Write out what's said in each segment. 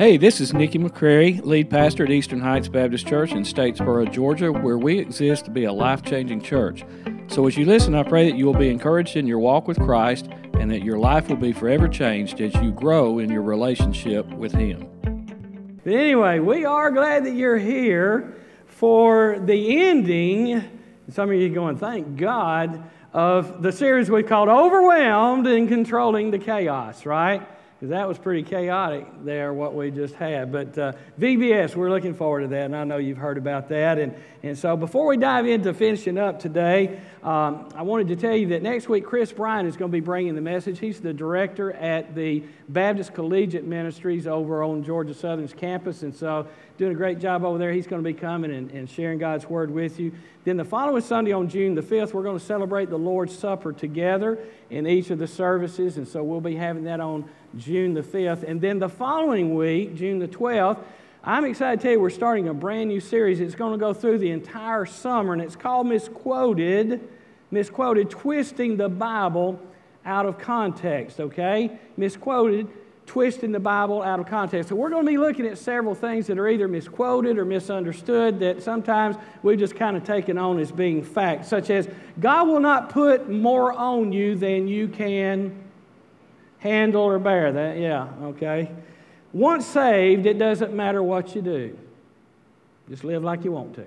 Hey, this is Nikki McCrary, lead pastor at Eastern Heights Baptist Church in Statesboro, Georgia, where we exist to be a life changing church. So as you listen, I pray that you will be encouraged in your walk with Christ and that your life will be forever changed as you grow in your relationship with Him. But anyway, we are glad that you're here for the ending. Some of you going, thank God, of the series we called Overwhelmed in Controlling the Chaos, right? Because that was pretty chaotic there, what we just had. But uh, VBS, we're looking forward to that, and I know you've heard about that. And, and so before we dive into finishing up today, um, I wanted to tell you that next week Chris Bryan is going to be bringing the message. He's the director at the Baptist Collegiate Ministries over on Georgia Southern's campus, and so doing a great job over there. He's going to be coming and, and sharing God's Word with you. Then the following Sunday on June the 5th, we're going to celebrate the Lord's Supper together in each of the services, and so we'll be having that on June the 5th. And then the following week, June the 12th, I'm excited to tell you we're starting a brand new series. It's going to go through the entire summer, and it's called Misquoted. Misquoted, Twisting the Bible Out of Context, okay? Misquoted, Twisting the Bible Out of Context. So we're going to be looking at several things that are either misquoted or misunderstood that sometimes we've just kind of taken on as being fact, such as God will not put more on you than you can handle or bear. That, yeah, okay. Once saved, it doesn't matter what you do. Just live like you want to.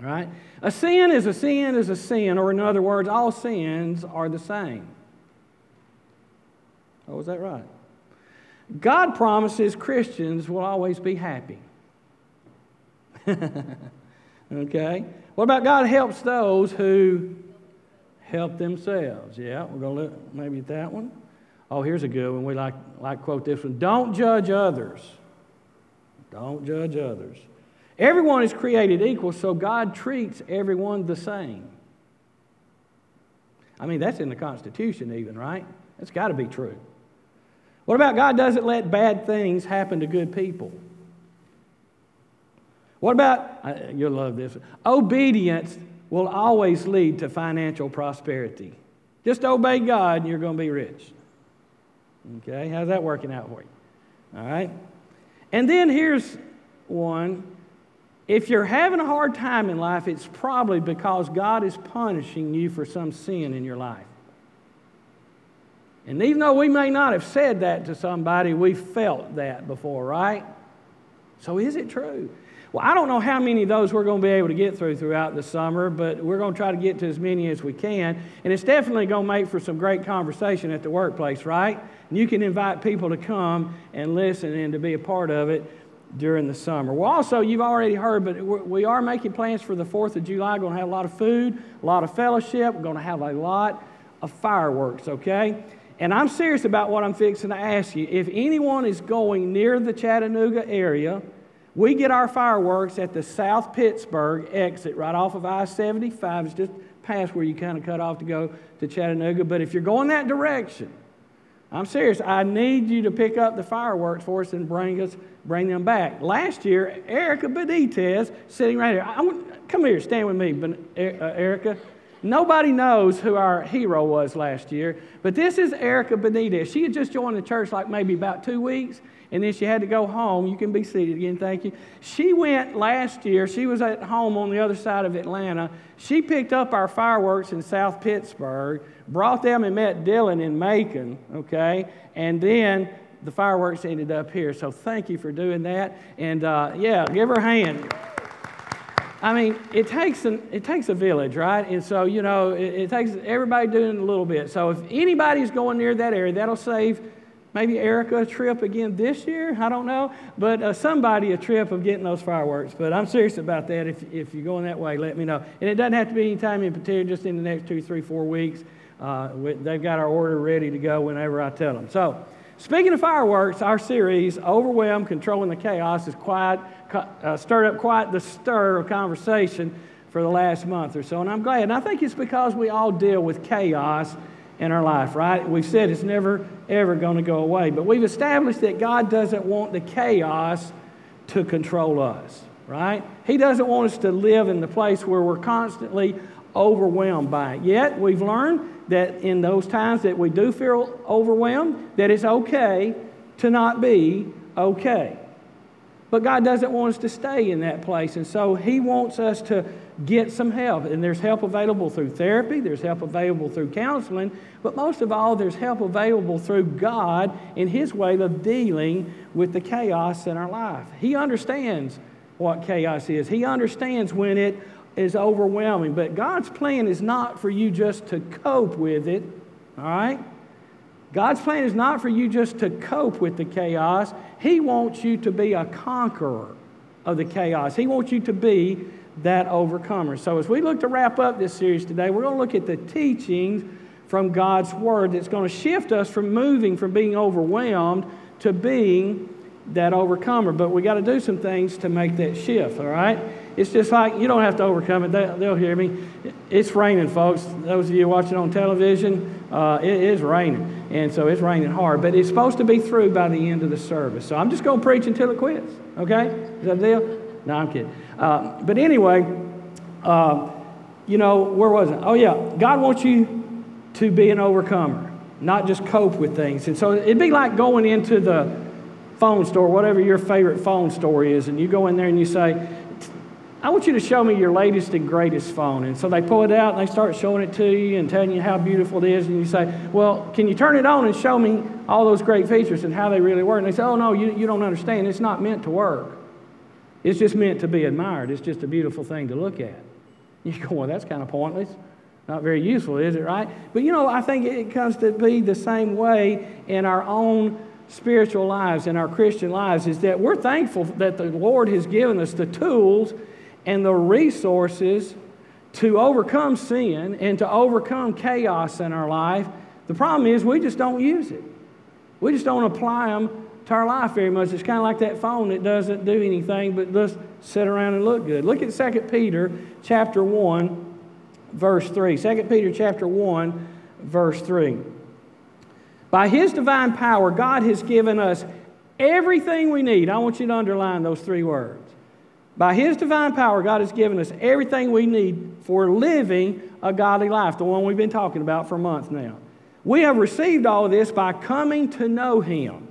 Right? A sin is a sin is a sin, or in other words, all sins are the same. Oh, was that right? God promises Christians will always be happy. okay? What about God helps those who help themselves? Yeah, we're going to look maybe at that one. Oh, here's a good one. We like, like quote this one. Don't judge others. Don't judge others. Everyone is created equal, so God treats everyone the same. I mean, that's in the Constitution, even, right? That's got to be true. What about God doesn't let bad things happen to good people? What about, uh, you'll love this, obedience will always lead to financial prosperity. Just obey God and you're going to be rich. Okay, how's that working out for you? All right. And then here's one. If you're having a hard time in life, it's probably because God is punishing you for some sin in your life. And even though we may not have said that to somebody, we felt that before, right? So is it true? Well, I don't know how many of those we're going to be able to get through throughout the summer, but we're going to try to get to as many as we can. And it's definitely going to make for some great conversation at the workplace, right? And you can invite people to come and listen and to be a part of it during the summer. Well, also, you've already heard, but we are making plans for the 4th of July. We're going to have a lot of food, a lot of fellowship. We're going to have a lot of fireworks, okay? And I'm serious about what I'm fixing to ask you. If anyone is going near the Chattanooga area, we get our fireworks at the South Pittsburg exit right off of I 75. It's just past where you kind of cut off to go to Chattanooga. But if you're going that direction, I'm serious. I need you to pick up the fireworks for us and bring us bring them back. Last year, Erica Benitez sitting right here. I, come here, stand with me, uh, Erica. Nobody knows who our hero was last year, but this is Erica Benitez. She had just joined the church like maybe about two weeks, and then she had to go home. You can be seated again, thank you. She went last year, she was at home on the other side of Atlanta. She picked up our fireworks in South Pittsburg, brought them and met Dylan in Macon, okay? And then the fireworks ended up here. So thank you for doing that. And uh, yeah, give her a hand. I mean, it takes, an, it takes a village, right? And so, you know, it, it takes everybody doing a little bit. So if anybody's going near that area, that'll save maybe Erica a trip again this year. I don't know. But uh, somebody a trip of getting those fireworks. But I'm serious about that. If, if you're going that way, let me know. And it doesn't have to be any time in particular, just in the next two, three, four weeks. Uh, they've got our order ready to go whenever I tell them. So, speaking of fireworks, our series, Overwhelmed, Controlling the Chaos, has quite, uh, stirred up quite the stir of conversation for the last month or so. And I'm glad. And I think it's because we all deal with chaos in our life, right? We've said it's never, ever going to go away. But we've established that God doesn't want the chaos to control us, right? He doesn't want us to live in the place where we're constantly overwhelmed by it. Yet, we've learned that in those times that we do feel overwhelmed, that it's okay to not be okay. But God doesn't want us to stay in that place. And so He wants us to get some help. And there's help available through therapy, there's help available through counseling, but most of all, there's help available through God in His way of dealing with the chaos in our life. He understands what chaos is, He understands when it is overwhelming. But God's plan is not for you just to cope with it, all right? God's plan is not for you just to cope with the chaos. He wants you to be a conqueror of the chaos. He wants you to be that overcomer. So, as we look to wrap up this series today, we're going to look at the teachings from God's Word that's going to shift us from moving from being overwhelmed to being that overcomer. But we got to do some things to make that shift, all right? It's just like you don't have to overcome it. They'll hear me. It's raining, folks. Those of you watching on television, uh, it is raining. And so it's raining hard. But it's supposed to be through by the end of the service. So I'm just going to preach until it quits. Okay? Is that deal? No, I'm kidding. Uh, but anyway, uh, you know, where was it? Oh, yeah. God wants you to be an overcomer, not just cope with things. And so it'd be like going into the phone store, whatever your favorite phone store is, and you go in there and you say, I want you to show me your latest and greatest phone. And so they pull it out and they start showing it to you and telling you how beautiful it is. And you say, Well, can you turn it on and show me all those great features and how they really work? And they say, Oh, no, you, you don't understand. It's not meant to work. It's just meant to be admired. It's just a beautiful thing to look at. You go, Well, that's kind of pointless. Not very useful, is it, right? But you know, I think it comes to be the same way in our own spiritual lives, in our Christian lives, is that we're thankful that the Lord has given us the tools and the resources to overcome sin and to overcome chaos in our life. The problem is we just don't use it. We just don't apply them to our life very much. It's kind of like that phone that doesn't do anything but just sit around and look good. Look at 2 Peter chapter 1, verse 3. 2 Peter chapter 1, verse 3. By his divine power, God has given us everything we need. I want you to underline those three words. By His divine power, God has given us everything we need for living a godly life, the one we've been talking about for months now. We have received all this by coming to know Him,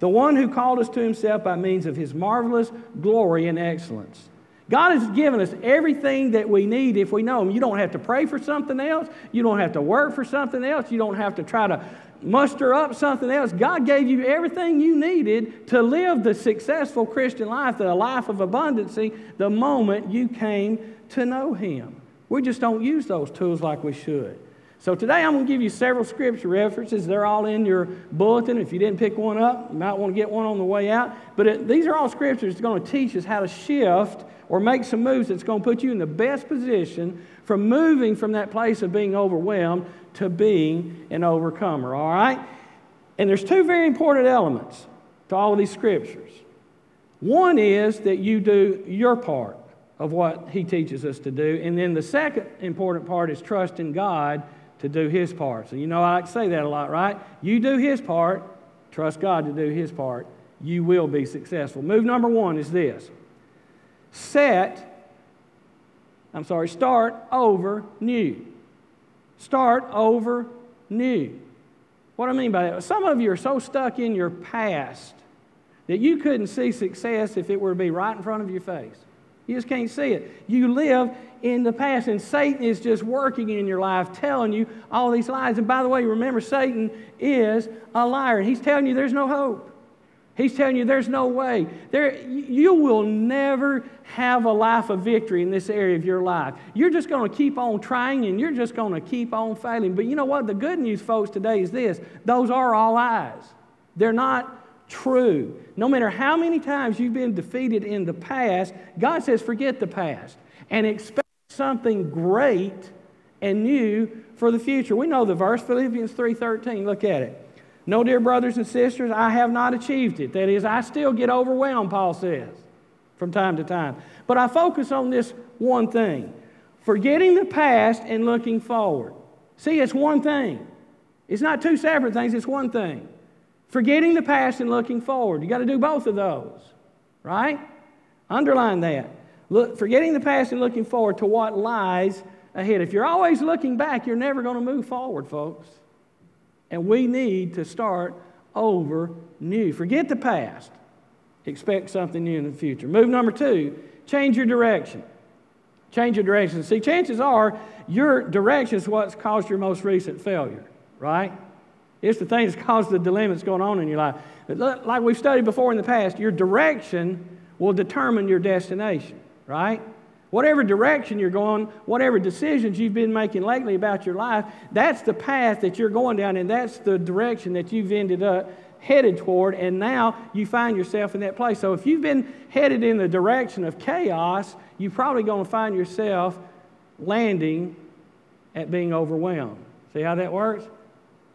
the one who called us to Himself by means of His marvelous glory and excellence. God has given us everything that we need if we know Him. You don't have to pray for something else. You don't have to work for something else. You don't have to try to muster up something else. God gave you everything you needed to live the successful Christian life, the life of abundancy, the moment you came to know Him. We just don't use those tools like we should. So today I'm going to give you several scripture references. They're all in your bulletin. If you didn't pick one up, you might want to get one on the way out. But it, these are all scriptures that's going to teach us how to shift or make some moves that's going to put you in the best position from moving from that place of being overwhelmed to being an overcomer, all right? And there's two very important elements to all of these scriptures. One is that you do your part of what he teaches us to do. And then the second important part is trust in God to do his part. So, you know, I like say that a lot, right? You do his part, trust God to do his part, you will be successful. Move number one is this set, I'm sorry, start over new. Start over new. What do I mean by that, some of you are so stuck in your past that you couldn't see success if it were to be right in front of your face. You just can't see it. You live in the past, and Satan is just working in your life, telling you all these lies. And by the way, remember, Satan is a liar. He's telling you there's no hope. He's telling you there's no way. There, you will never have a life of victory in this area of your life. You're just going to keep on trying and you're just going to keep on failing. But you know what? The good news, folks, today is this those are all lies. They're not true. No matter how many times you've been defeated in the past, God says, forget the past and expect something great and new for the future. We know the verse, Philippians 3:13. Look at it. No, dear brothers and sisters, I have not achieved it. That is, I still get overwhelmed, Paul says, from time to time. But I focus on this one thing forgetting the past and looking forward. See, it's one thing. It's not two separate things, it's one thing. Forgetting the past and looking forward. You got to do both of those, right? Underline that. Look, forgetting the past and looking forward to what lies ahead. If you're always looking back, you're never going to move forward, folks. And we need to start over new. Forget the past. expect something new in the future. Move number two change your direction. Change your direction. See, chances are your direction is what's caused your most recent failure, right? It's the thing that's caused the dilemma that's going on in your life. Like we've studied before in the past, your direction will determine your destination, right? Whatever direction you're going, whatever decisions you've been making lately about your life, that's the path that you're going down, and that's the direction that you've ended up headed toward, and now you find yourself in that place. So if you've been headed in the direction of chaos, you're probably going to find yourself landing at being overwhelmed. See how that works?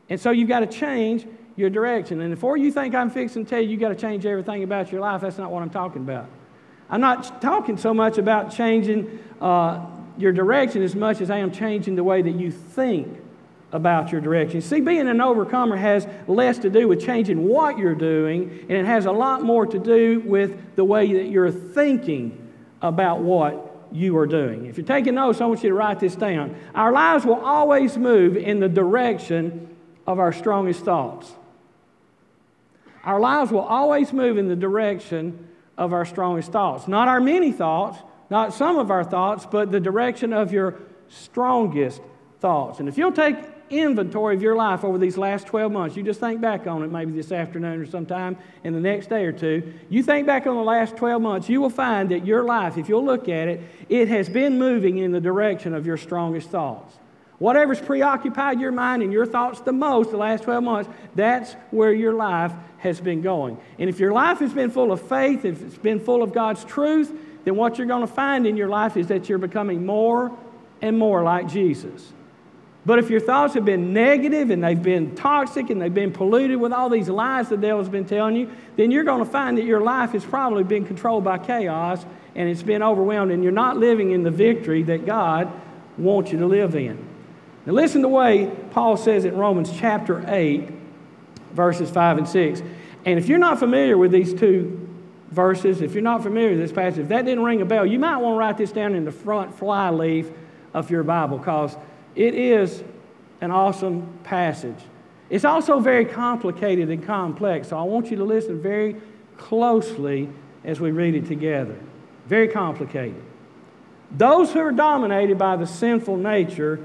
And so you've got to change your direction. And before you think I'm fixing to tell you you've got to change everything about your life, that's not what I'm talking about. I'm not talking so much about changing uh, your direction as much as I am changing the way that you think about your direction. See, being an overcomer has less to do with changing what you're doing, and it has a lot more to do with the way that you're thinking about what you are doing. If you're taking notes, I want you to write this down. Our lives will always move in the direction of our strongest thoughts. Our lives will always move in the direction of our strongest thoughts. Not our many thoughts, not some of our thoughts, but the direction of your strongest thoughts. And if you'll take inventory of your life over these last 12 months, you just think back on it maybe this afternoon or sometime in the next day or two. You think back on the last 12 months, you will find that your life, if you'll look at it, it has been moving in the direction of your strongest thoughts. Whatever's preoccupied your mind and your thoughts the most the last 12 months, that's where your life has been going. And if your life has been full of faith, if it's been full of God's truth, then what you're going to find in your life is that you're becoming more and more like Jesus. But if your thoughts have been negative and they've been toxic and they've been polluted with all these lies the devil's been telling you, then you're going to find that your life has probably been controlled by chaos and it's been overwhelmed and you're not living in the victory that God wants you to live in. Now, listen to the way Paul says in Romans chapter 8, verses 5 and 6. And if you're not familiar with these two verses, if you're not familiar with this passage, if that didn't ring a bell, you might want to write this down in the front fly leaf of your Bible because it is an awesome passage. It's also very complicated and complex, so I want you to listen very closely as we read it together. Very complicated. Those who are dominated by the sinful nature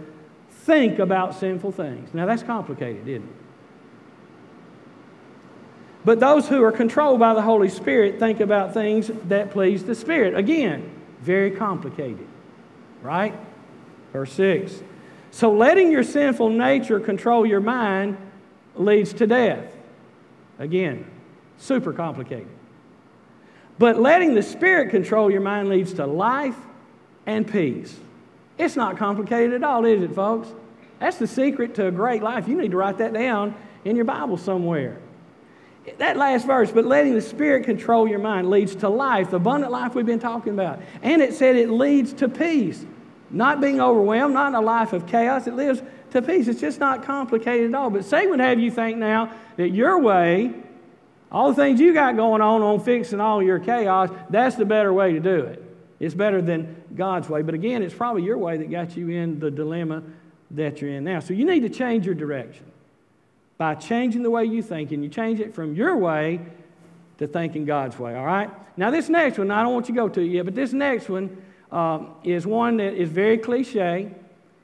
think about sinful things. Now, that's complicated, isn't it? But those who are controlled by the Holy Spirit think about things that please the Spirit. Again, very complicated, right? Verse 6 so letting your sinful nature control your mind leads to death. Again, super complicated. But letting the Spirit control your mind leads to life and peace. It's not complicated at all, is it, folks? That's the secret to a great life. You need to write that down in your Bible somewhere. That last verse, but letting the Spirit control your mind leads to life, the abundant life we've been talking about. And it said it leads to peace. Not being overwhelmed, not in a life of chaos. It lives to peace. It's just not complicated at all. But Satan would have you think now that your way, all the things you got going on on fixing all your chaos, that's the better way to do it. It's better than God's way. But again, it's probably your way that got you in the dilemma that you're in now. So you need to change your direction by changing the way you think, and you change it from your way to thinking God's way, all right? Now, this next one, I don't want you to go to it yet, but this next one um, is one that is very cliche.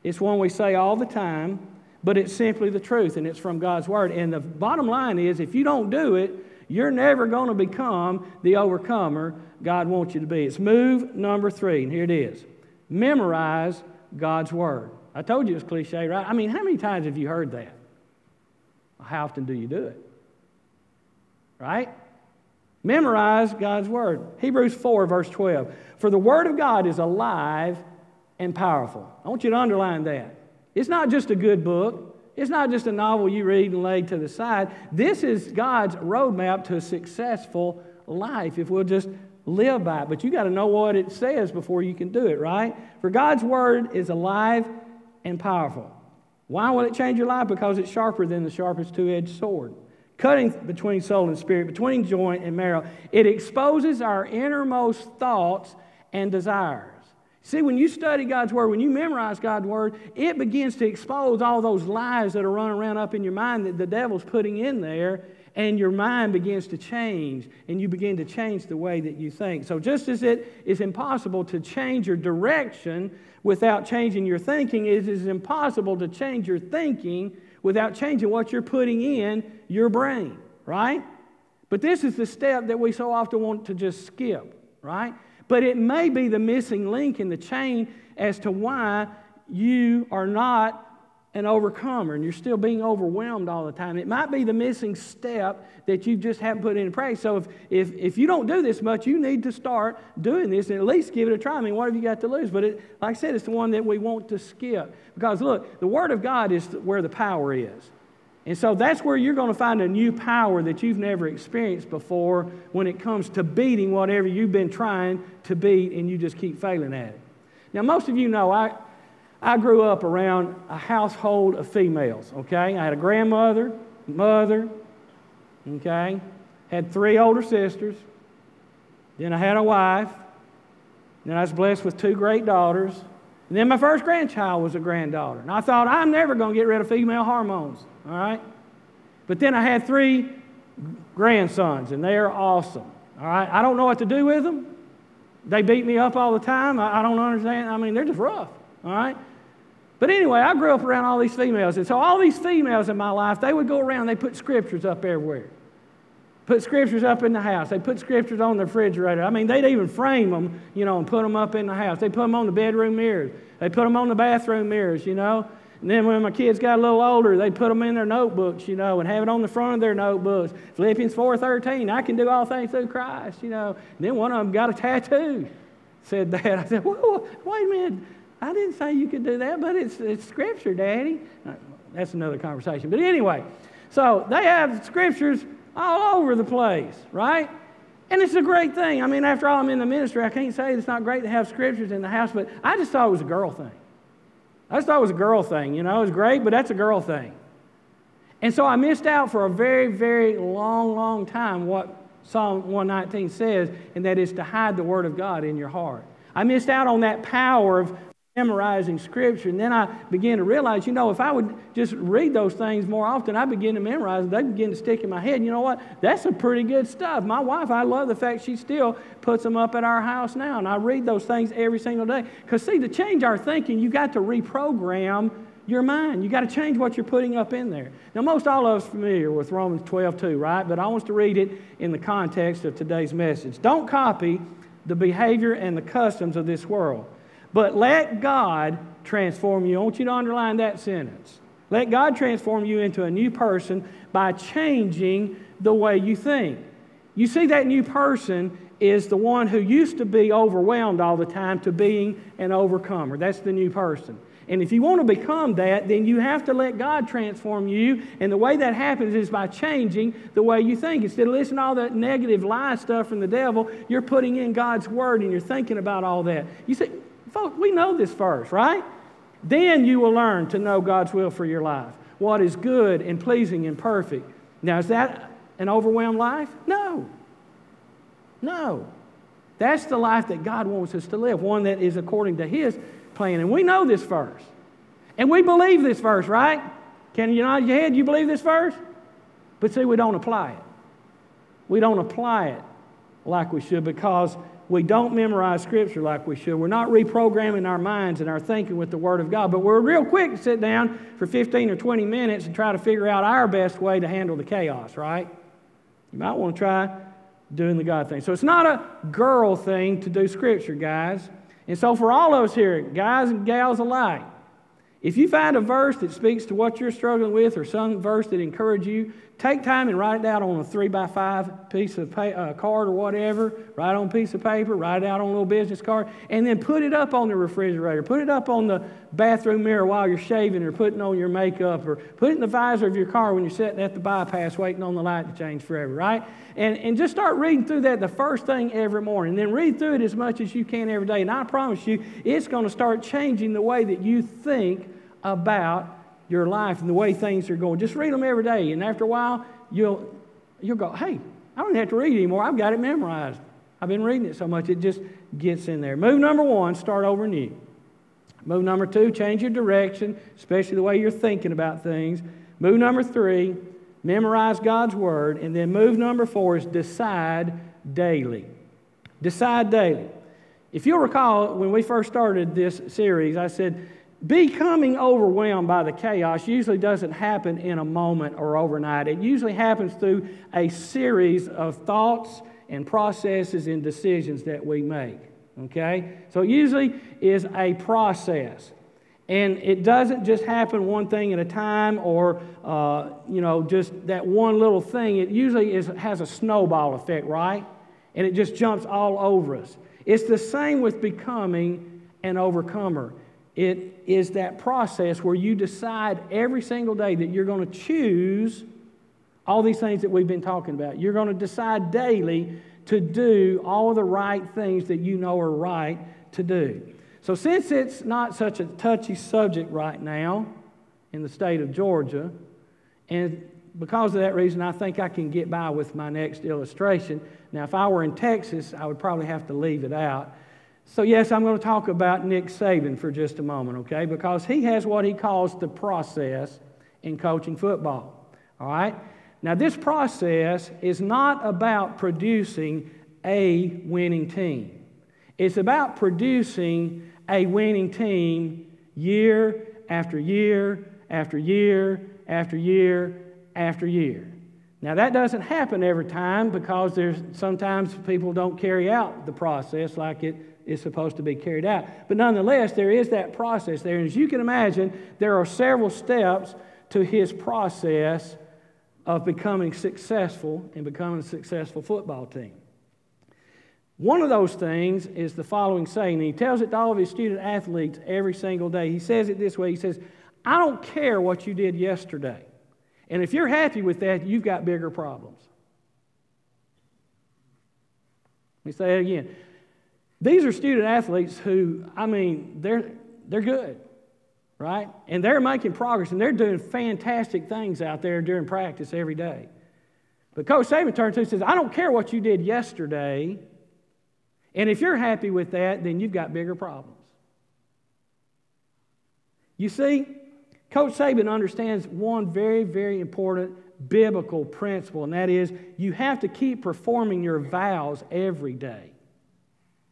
It's one we say all the time, but it's simply the truth, and it's from God's Word. And the bottom line is if you don't do it, you're never going to become the overcomer God wants you to be. It's move number three, and here it is memorize God's Word. I told you it's cliche, right? I mean, how many times have you heard that? How often do you do it? Right? Memorize God's Word. Hebrews 4, verse 12. For the Word of God is alive and powerful. I want you to underline that. It's not just a good book, it's not just a novel you read and lay to the side. This is God's roadmap to a successful life if we'll just live by it. But you got to know what it says before you can do it, right? For God's Word is alive and powerful. Why will it change your life? Because it's sharper than the sharpest two edged sword cutting between soul and spirit, between joint and marrow. It exposes our innermost thoughts and desires. See, when you study God's Word, when you memorize God's Word, it begins to expose all those lies that are running around up in your mind that the devil's putting in there. and your mind begins to change and you begin to change the way that you think. So, just as it is impossible to change your direction without changing your thinking, it is impossible to change your thinking without changing what you're putting in your brain, right? But this is the step that we so often want to just skip, right? But it may be the missing link in the chain as to why you are not an overcomer and you're still being overwhelmed all the time. It might be the missing step that you just haven't put into practice. So if, if, if you don't do this much, you need to start doing this and at least give it a try. I mean, what have you got to lose? But it, like I said, it's the one that we want to skip. Because look, the Word of God is where the power is. And so that's where you're going to find a new power that you've never experienced before when it comes to beating whatever you've been trying to beat and you just keep failing at it. Now, most of you know I, I grew up around a household of females, okay? I had a grandmother, mother, okay? Had three older sisters. Then I had a wife. Then I was blessed with two great daughters. And then my first grandchild was a granddaughter. And I thought, I'm never going to get rid of female hormones, all right? But then I had three grandsons, and they are awesome, all right? I don't know what to do with them. They beat me up all the time. I, I don't understand. I mean, they're just rough, all right? But anyway, I grew up around all these females. And so all these females in my life, they would go around, they put scriptures up everywhere. Put scriptures up in the house. They put scriptures on the refrigerator. I mean, they'd even frame them, you know, and put them up in the house. They put them on the bedroom mirrors. They put them on the bathroom mirrors, you know. And then when my kids got a little older, they'd put them in their notebooks, you know, and have it on the front of their notebooks. Philippians 4.13, I can do all things through Christ, you know. And then one of them got a tattoo, said that. I said, whoa, wait a minute. I didn't say you could do that, but it's, it's scripture, Daddy. Uh, that's another conversation. But anyway, so they have scriptures all over the place, right? And it's a great thing. I mean, after all, I'm in the ministry. I can't say it's not great to have scriptures in the house, but I just thought it was a girl thing. I just thought it was a girl thing. You know, it was great, but that's a girl thing. And so I missed out for a very, very long, long time what Psalm 119 says, and that is to hide the Word of God in your heart. I missed out on that power of memorizing scripture. And then I began to realize, you know, if I would just read those things more often, I begin to memorize them. They begin to stick in my head. You know what? That's some pretty good stuff. My wife, I love the fact she still puts them up at our house now. And I read those things every single day. Because, see, to change our thinking, you got to reprogram your mind. You got to change what you're putting up in there. Now, most all of us familiar with Romans 12, 2, right? But I want to read it in the context of today's message. Don't copy the behavior and the customs of this world but let God transform you. I want you to underline that sentence. Let God transform you into a new person by changing the way you think. You see, that new person is the one who used to be overwhelmed all the time to being an overcomer. That's the new person. And if you want to become that, then you have to let God transform you. And the way that happens is by changing the way you think. Instead of listening to all that negative lie stuff from the devil, you're putting in God's word and you're thinking about all that. You say, Folks, we know this first, right? Then you will learn to know God's will for your life. What is good and pleasing and perfect. Now, is that an overwhelmed life? No. No. That's the life that God wants us to live, one that is according to His plan. And we know this verse. And we believe this verse, right? Can you nod your head? You believe this verse? But see, we don't apply it. We don't apply it like we should because we don't memorize Scripture like we should. We're not reprogramming our minds and our thinking with the Word of God, but we're real quick to sit down for 15 or 20 minutes and try to figure out our best way to handle the chaos, right? You might want to try doing the God thing. So it's not a girl thing to do Scripture, guys. And so for all of us here, guys and gals alike, if you find a verse that speaks to what you're struggling with or some verse that encourages you, take time and write it out on a three by five piece of uh, card or whatever. Write on a piece of paper, write it out on a little business card, and then put it up on the refrigerator. Put it up on the bathroom mirror while you're shaving or putting on your makeup, or put it in the visor of your car when you're sitting at the bypass waiting on the light to change forever, right? And, and just start reading through that the first thing every morning. Then read through it as much as you can every day. And I promise you, it's going to start changing the way that you think about your life and the way things are going. Just read them every day. And after a while, you'll, you'll go, hey, I don't have to read anymore. I've got it memorized. I've been reading it so much, it just gets in there. Move number one, start over new. Move number two, change your direction, especially the way you're thinking about things. Move number three, memorize God's word, and then move number four is decide daily. Decide daily. If you'll recall, when we first started this series, I said, becoming overwhelmed by the chaos usually doesn't happen in a moment or overnight. It usually happens through a series of thoughts and processes and decisions that we make. Okay? So it usually is a process. And it doesn't just happen one thing at a time or, uh, you know, just that one little thing. It usually is, has a snowball effect, right? And it just jumps all over us. It's the same with becoming an overcomer. It is that process where you decide every single day that you're going to choose all these things that we've been talking about. You're going to decide daily to do all the right things that you know are right to do. So, since it's not such a touchy subject right now in the state of Georgia, and because of that reason, I think I can get by with my next illustration. Now, if I were in Texas, I would probably have to leave it out. So, yes, I'm going to talk about Nick Saban for just a moment, okay? Because he has what he calls the process in coaching football, all right? Now, this process is not about producing a winning team, it's about producing a winning team year after year after year after year after year. Now, that doesn't happen every time because there's sometimes people don't carry out the process like it is supposed to be carried out. But nonetheless, there is that process there. And as you can imagine, there are several steps to his process of becoming successful and becoming a successful football team. One of those things is the following saying, and he tells it to all of his student athletes every single day. He says it this way He says, I don't care what you did yesterday. And if you're happy with that, you've got bigger problems. Let me say it again. These are student athletes who, I mean, they're, they're good, right? And they're making progress and they're doing fantastic things out there during practice every day. But Coach Saban turns to and says, I don't care what you did yesterday. And if you're happy with that, then you've got bigger problems. You see, Coach Saban understands one very, very important biblical principle, and that is you have to keep performing your vows every day.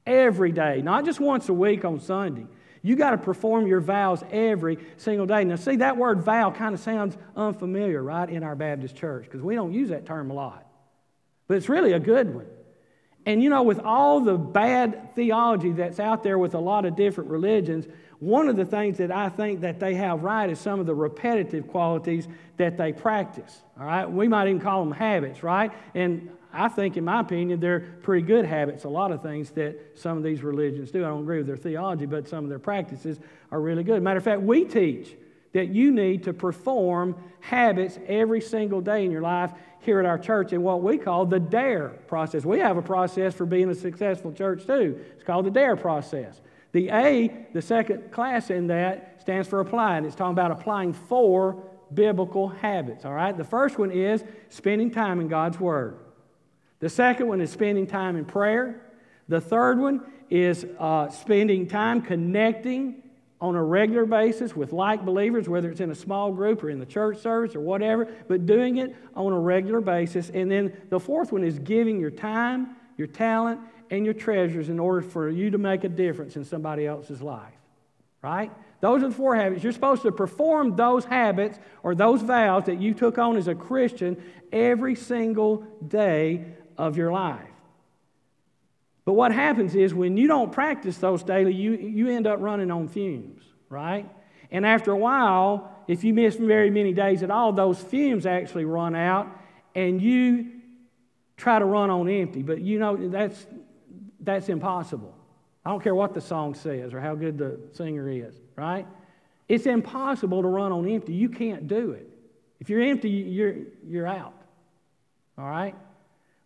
Every day, not just once a week on Sunday. You got to perform your vows every single day. Now, see, that word vow kind of sounds unfamiliar, right, in our Baptist church, because we don't use that term a lot. But it's really a good one. And you know, with all the bad theology that's out there with a lot of different religions, one of the things that I think that they have right is some of the repetitive qualities that they practice. All right, we might even call them habits, right? And I think, in my opinion, they're pretty good habits. A lot of things that some of these religions do. I don't agree with their theology, but some of their practices are really good. Matter of fact, we teach that you need to perform habits every single day in your life here at our church in what we call the DARE process. We have a process for being a successful church too. It's called the DARE process. The A, the second class in that, stands for applying. It's talking about applying four biblical habits, all right? The first one is spending time in God's Word. The second one is spending time in prayer. The third one is uh, spending time connecting on a regular basis with like believers, whether it's in a small group or in the church service or whatever, but doing it on a regular basis. And then the fourth one is giving your time, your talent, and your treasures in order for you to make a difference in somebody else's life. Right? Those are the four habits. You're supposed to perform those habits or those vows that you took on as a Christian every single day of your life. But what happens is when you don't practice those daily, you, you end up running on fumes, right? And after a while, if you miss very many days at all, those fumes actually run out and you try to run on empty. But you know, that's, that's impossible. I don't care what the song says or how good the singer is, right? It's impossible to run on empty. You can't do it. If you're empty, you're, you're out. All right?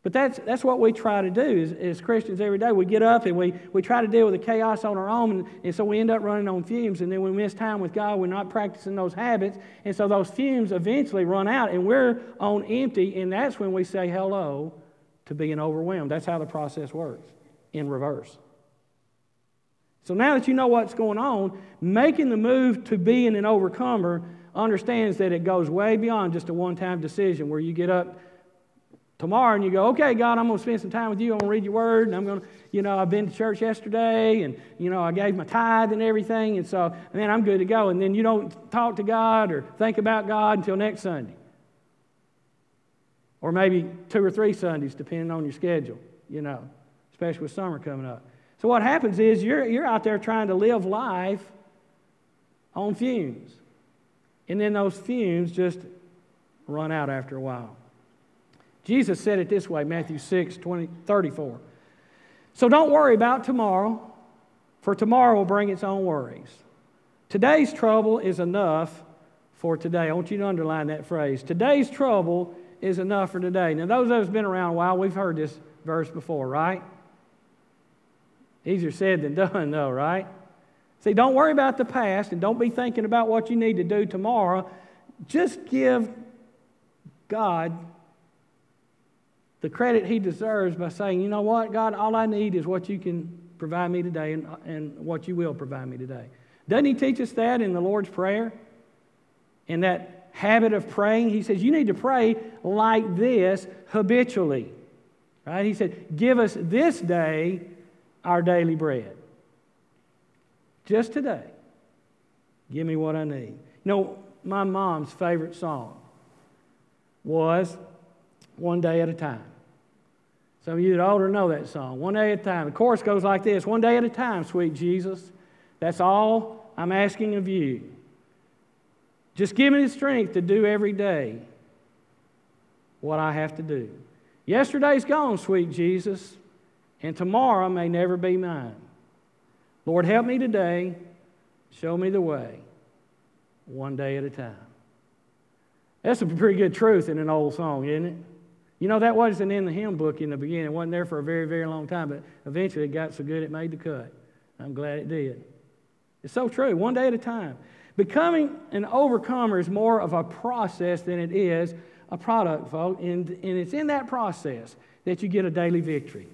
But that's, that's what we try to do as, as Christians every day. We get up and we, we try to deal with the chaos on our own, and, and so we end up running on fumes. And then we miss time with God. We're not practicing those habits. And so those fumes eventually run out, and we're on empty. And that's when we say hello to being overwhelmed. That's how the process works in reverse. So now that you know what's going on, making the move to being an overcomer understands that it goes way beyond just a one time decision where you get up tomorrow and you go, okay, God, I'm going to spend some time with you. I'm going to read your word. And I'm going to, you know, I've been to church yesterday and, you know, I gave my tithe and everything. And so, man, I'm good to go. And then you don't talk to God or think about God until next Sunday. Or maybe two or three Sundays, depending on your schedule, you know, especially with summer coming up. So what happens is you're, you're out there trying to live life on fumes. And then those fumes just run out after a while. Jesus said it this way Matthew 6 20, 34. So don't worry about tomorrow, for tomorrow will bring its own worries. Today's trouble is enough for today. I want you to underline that phrase. Today's trouble is enough for today. Now, those of us been around a while, we've heard this verse before, right? Easier said than done, though, right? See, don't worry about the past and don't be thinking about what you need to do tomorrow. Just give God the credit he deserves by saying, you know what, God, all I need is what you can provide me today and, and what you will provide me today. Doesn't he teach us that in the Lord's Prayer? In that habit of praying, he says, you need to pray like this habitually. Right? He said, give us this day our daily bread. Just today. Give me what I need. You know, my mom's favorite song was One Day at a Time. Some of you that older know that song. One day at a time. The chorus goes like this One day at a time, sweet Jesus. That's all I'm asking of you. Just give me the strength to do every day what I have to do. Yesterday's gone, sweet Jesus, and tomorrow may never be mine. Lord, help me today. Show me the way, one day at a time. That's a pretty good truth in an old song, isn't it? You know, that wasn't in the hymn book in the beginning. It wasn't there for a very, very long time, but eventually it got so good it made the cut. I'm glad it did. It's so true, one day at a time. Becoming an overcomer is more of a process than it is a product, folks. And, and it's in that process that you get a daily victory.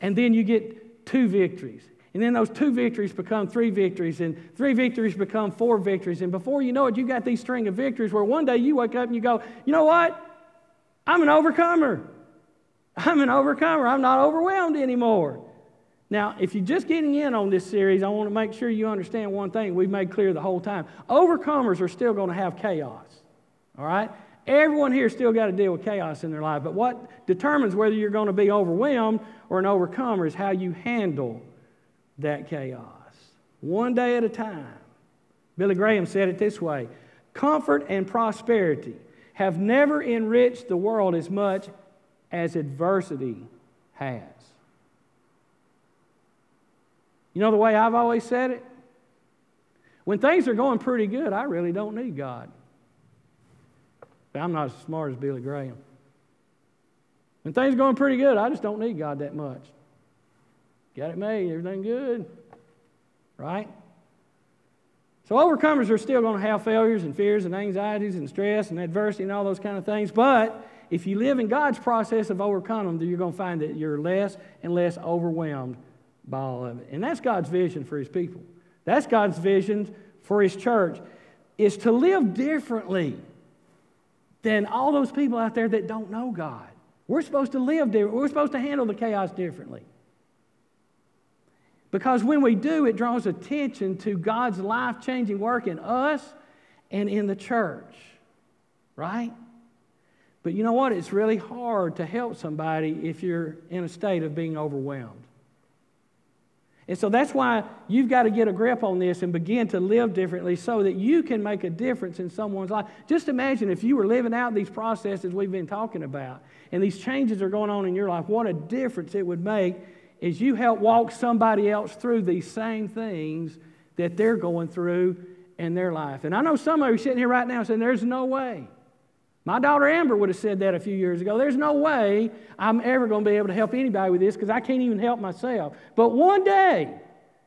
And then you get two victories. And then those two victories become three victories, and three victories become four victories. And before you know it, you got these string of victories where one day you wake up and you go, you know what? I'm an overcomer. I'm an overcomer. I'm not overwhelmed anymore. Now, if you're just getting in on this series, I want to make sure you understand one thing we've made clear the whole time. Overcomers are still going to have chaos. All right? Everyone here still got to deal with chaos in their life. But what determines whether you're going to be overwhelmed or an overcomer is how you handle that chaos. One day at a time. Billy Graham said it this way Comfort and prosperity have never enriched the world as much as adversity has. You know the way I've always said it? When things are going pretty good, I really don't need God. I'm not as smart as Billy Graham. When things are going pretty good, I just don't need God that much. Got it made, everything good. Right? So overcomers are still going to have failures and fears and anxieties and stress and adversity and all those kind of things. But if you live in God's process of overcoming them, you're going to find that you're less and less overwhelmed by all of it. And that's God's vision for his people. That's God's vision for his church is to live differently than all those people out there that don't know God. We're supposed to live different. We're supposed to handle the chaos differently. Because when we do, it draws attention to God's life changing work in us and in the church, right? But you know what? It's really hard to help somebody if you're in a state of being overwhelmed. And so that's why you've got to get a grip on this and begin to live differently so that you can make a difference in someone's life. Just imagine if you were living out these processes we've been talking about and these changes are going on in your life, what a difference it would make is you help walk somebody else through these same things that they're going through in their life. And I know some of you sitting here right now saying, There's no way. My daughter Amber would have said that a few years ago. There's no way I'm ever going to be able to help anybody with this because I can't even help myself. But one day,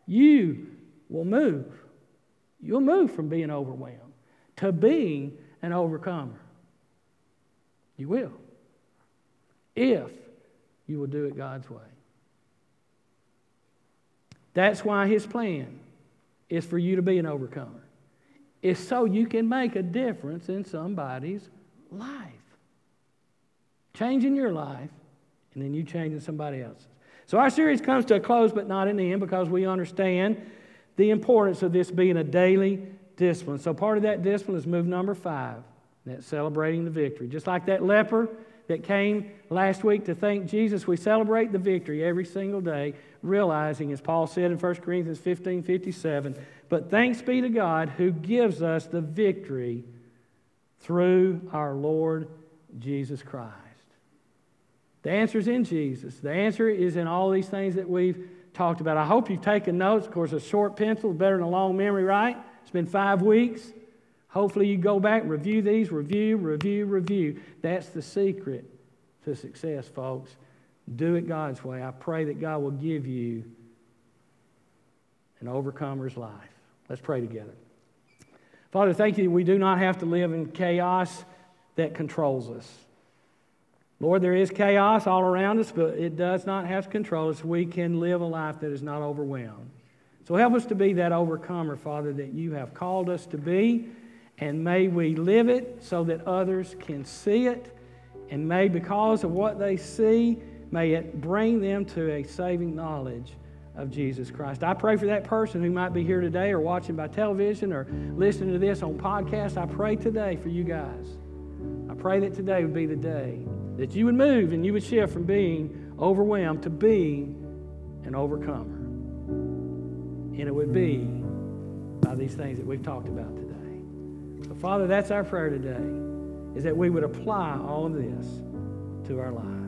you will move. You'll move from being overwhelmed to being an overcomer. You will. If you will do it God's way. That's why his plan is for you to be an overcomer. It's so you can make a difference in somebody's life. Changing your life, and then you changing somebody else's. So our series comes to a close, but not an end, because we understand the importance of this being a daily discipline. So part of that discipline is move number five, that's celebrating the victory. Just like that leper that came last week to thank Jesus, we celebrate the victory every single day, realizing, as Paul said in 1 Corinthians 15 57, but thanks be to God who gives us the victory through our Lord Jesus Christ. The answer is in Jesus. The answer is in all these things that we've talked about. I hope you've taken notes. Of course, a short pencil is better than a long memory, right? It's been five weeks. Hopefully, you go back, review these, review, review, review. That's the secret to success, folks. Do it God's way. I pray that God will give you an overcomer's life. Let's pray together. Father, thank you we do not have to live in chaos that controls us. Lord, there is chaos all around us, but it does not have to control us. We can live a life that is not overwhelmed. So help us to be that overcomer, Father, that you have called us to be. And may we live it so that others can see it. And may, because of what they see, may it bring them to a saving knowledge of Jesus Christ. I pray for that person who might be here today or watching by television or listening to this on podcast. I pray today for you guys. I pray that today would be the day that you would move and you would shift from being overwhelmed to being an overcomer. And it would be by these things that we've talked about today. So, Father, that's our prayer today, is that we would apply all of this to our lives.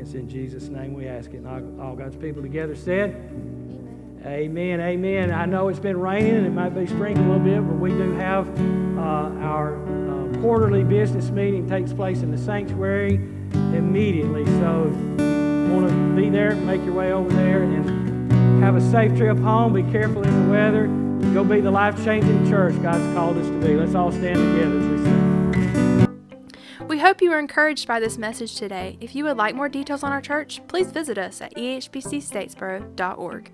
It's in Jesus' name we ask it. And all, God's people together said, Amen. Amen. I know it's been raining and it might be sprinkling a little bit, but we do have uh, our uh, quarterly business meeting takes place in the sanctuary immediately. So want to be there, make your way over there and have a safe trip home. Be careful in the weather. Go be the life changing church God's called us to be. Let's all stand together hope you were encouraged by this message today. If you would like more details on our church, please visit us at ehbcstatesboro.org.